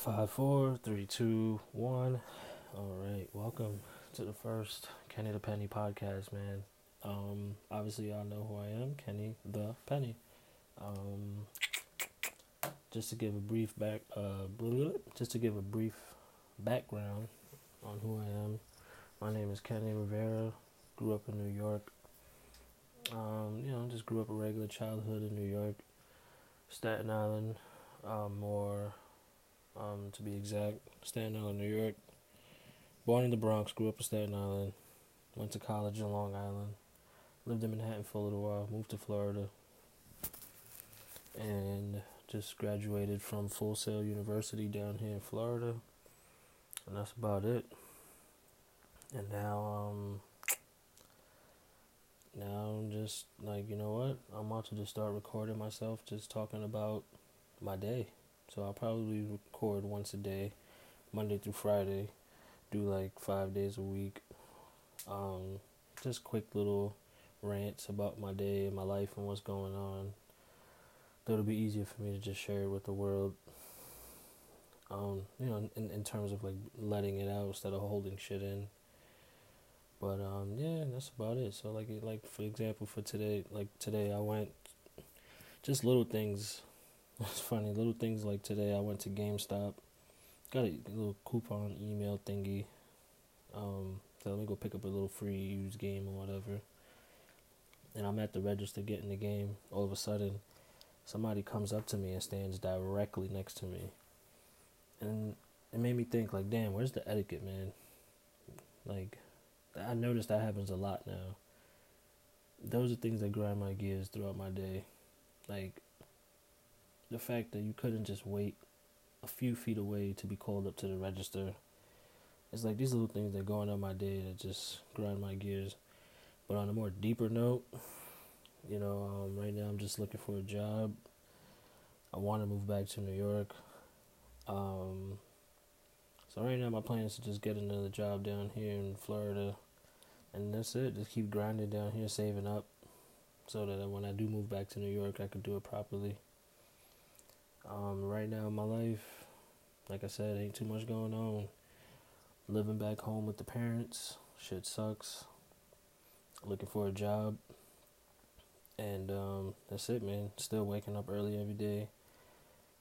Five, four, three, two, one. All right, welcome to the first Kenny the Penny podcast, man. Um, obviously y'all know who I am, Kenny the Penny. Um, just to give a brief back, uh, just to give a brief background on who I am. My name is Kenny Rivera. Grew up in New York. Um, you know, just grew up a regular childhood in New York, Staten Island, um, more um, to be exact. Staten Island, New York. Born in the Bronx, grew up in Staten Island. Went to college in Long Island. Lived in Manhattan for a little while. Moved to Florida. And just graduated from Full Sail University down here in Florida. And that's about it. And now, um, now I'm just like, you know what? I'm about to just start recording myself, just talking about my day. So I'll probably record once a day, Monday through Friday, do like five days a week. Um, just quick little rants about my day and my life and what's going on. That'll be easier for me to just share it with the world. Um, you know, in, in terms of like letting it out instead of holding shit in. But um, yeah, that's about it. So like, like for example, for today, like today, I went just little things it's funny, little things like today I went to GameStop, got a little coupon email thingy. Um, so let me go pick up a little free used game or whatever. And I'm at the register getting the game. All of a sudden, somebody comes up to me and stands directly next to me. And it made me think, like, damn, where's the etiquette, man? Like, I noticed that happens a lot now. Those are things that grind my gears throughout my day. Like, the fact that you couldn't just wait a few feet away to be called up to the register. It's like these little things that go on in my day that just grind my gears. But on a more deeper note, you know, um, right now I'm just looking for a job. I want to move back to New York. Um, so right now my plan is to just get another job down here in Florida, and that's it. Just keep grinding down here, saving up, so that when I do move back to New York, I can do it properly. Um, right now in my life, like I said, ain't too much going on. Living back home with the parents, shit sucks. Looking for a job. And um, that's it, man. Still waking up early every day,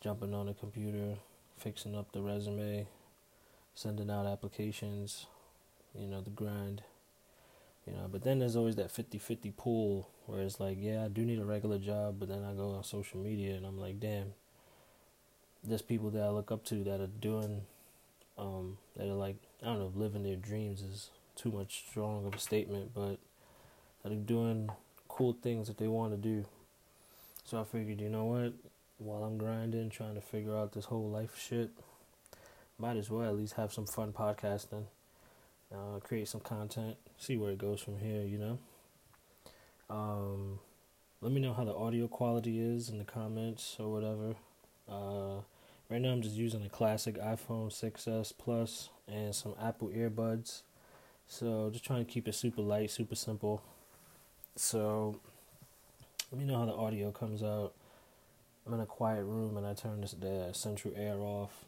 jumping on the computer, fixing up the resume, sending out applications, you know, the grind. You know, but then there's always that 50-50 pool where it's like, yeah, I do need a regular job, but then I go on social media and I'm like, damn, there's people that I look up to that are doing, um, that are like, I don't know living their dreams is too much strong of a statement, but that are doing cool things that they want to do. So I figured, you know what? While I'm grinding, trying to figure out this whole life shit, might as well at least have some fun podcasting, uh, create some content, see where it goes from here, you know? Um, let me know how the audio quality is in the comments or whatever. Uh, right now, I'm just using a classic iPhone 6s Plus and some Apple earbuds. So, just trying to keep it super light, super simple. So, let me know how the audio comes out. I'm in a quiet room and I turn this the central air off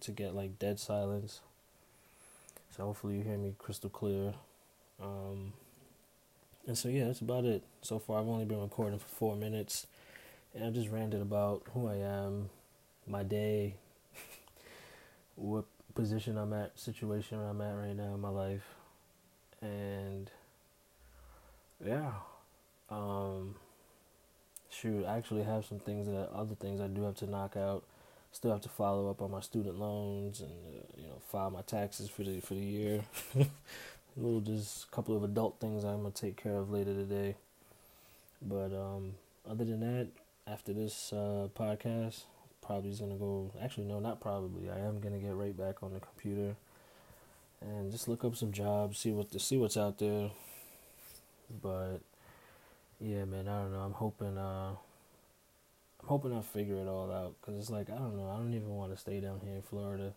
to get like dead silence. So hopefully you hear me crystal clear. Um, and so yeah, that's about it. So far, I've only been recording for four minutes and I just ranted about who I am, my day, what position I'm at, situation I'm at right now in my life, and yeah, um, shoot, I actually have some things that other things I do have to knock out. Still have to follow up on my student loans and uh, you know file my taxes for the for the year. a little just a couple of adult things I'm gonna take care of later today. But um, other than that, after this uh, podcast, probably is gonna go. Actually, no, not probably. I am gonna get right back on the computer and just look up some jobs, see what to see what's out there. But yeah, man, I don't know. I'm hoping. Uh, I'm hoping I figure it all out because it's like I don't know. I don't even want to stay down here in Florida,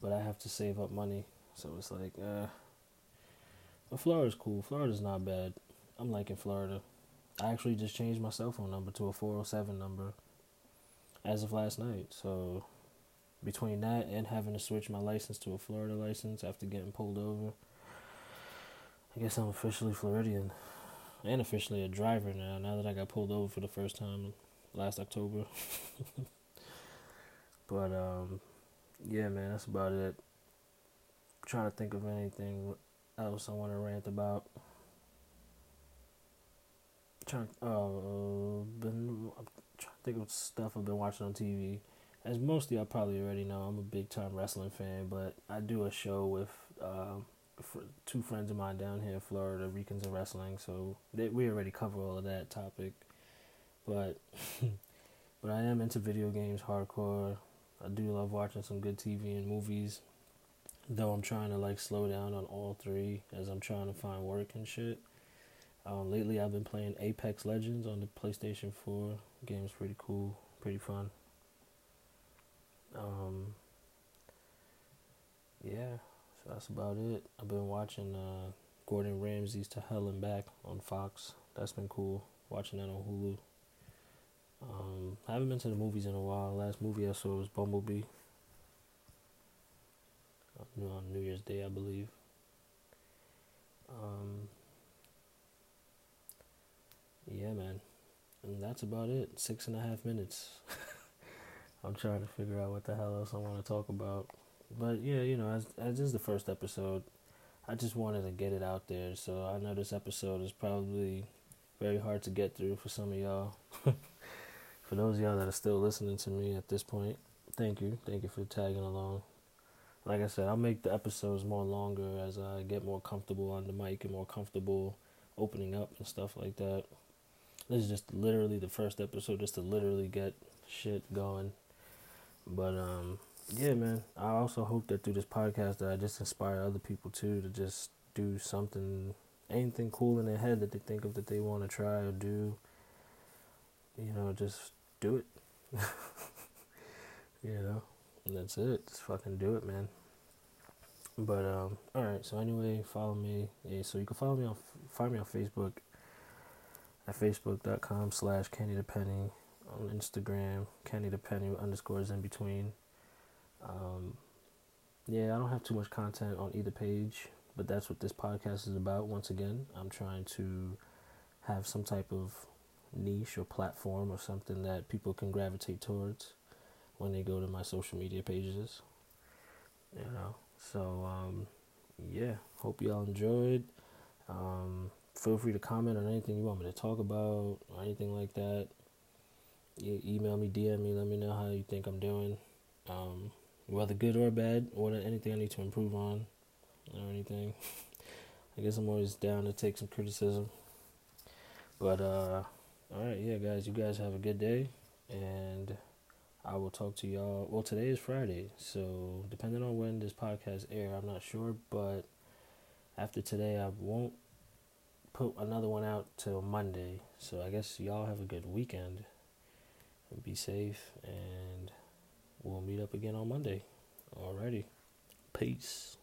but I have to save up money. So it's like, uh, but Florida's cool. Florida's not bad. I'm liking Florida. I actually just changed my cell phone number to a 407 number as of last night. So, between that and having to switch my license to a Florida license after getting pulled over, I guess I'm officially Floridian and officially a driver now. Now that I got pulled over for the first time last October. but um, yeah, man, that's about it. I'm trying to think of anything else I want to rant about. Trying, uh, been I'm trying to think of stuff I've been watching on TV. As most of y'all probably already know, I'm a big time wrestling fan, but I do a show with uh, two friends of mine down here in Florida, Ricans of Wrestling. So they, we already cover all of that topic, but but I am into video games hardcore. I do love watching some good TV and movies. Though I'm trying to like slow down on all three as I'm trying to find work and shit. Um, lately I've been playing Apex Legends on the PlayStation 4. Game's pretty cool, pretty fun. Um, yeah, so that's about it. I've been watching uh, Gordon Ramsay's To Hell and Back on Fox. That's been cool. Watching that on Hulu. Um, I haven't been to the movies in a while. Last movie I saw was Bumblebee. On New Year's Day, I believe. Um, yeah, man. And that's about it. Six and a half minutes. I'm trying to figure out what the hell else I want to talk about. But yeah, you know, as, as this is the first episode, I just wanted to get it out there. So I know this episode is probably very hard to get through for some of y'all. for those of y'all that are still listening to me at this point, thank you. Thank you for tagging along. Like I said, I'll make the episodes more longer as I get more comfortable on the mic and more comfortable opening up and stuff like that. This is just literally the first episode just to literally get shit going. But um yeah, man. I also hope that through this podcast that I just inspire other people too to just do something anything cool in their head that they think of that they want to try or do. You know, just do it. you know, and that's it. Just fucking do it, man. But um, all right. So anyway, follow me. Yeah, so you can follow me on find me on Facebook at facebook.com slash Kenny the Penny on Instagram Kenny the Penny underscores in between. Um, yeah, I don't have too much content on either page, but that's what this podcast is about. Once again, I'm trying to have some type of niche or platform or something that people can gravitate towards when they go to my social media pages. You know, so um, yeah, hope y'all enjoyed. Um, feel free to comment on anything you want me to talk about or anything like that. You email me, DM me, let me know how you think I'm doing, um, whether good or bad, or anything I need to improve on or anything. I guess I'm always down to take some criticism. But uh all right, yeah, guys, you guys have a good day, and I will talk to y'all. Well, today is Friday, so depending on when this podcast air, I'm not sure, but after today, I won't put another one out till Monday. So I guess y'all have a good weekend, be safe, and we'll meet up again on Monday. Alrighty, peace.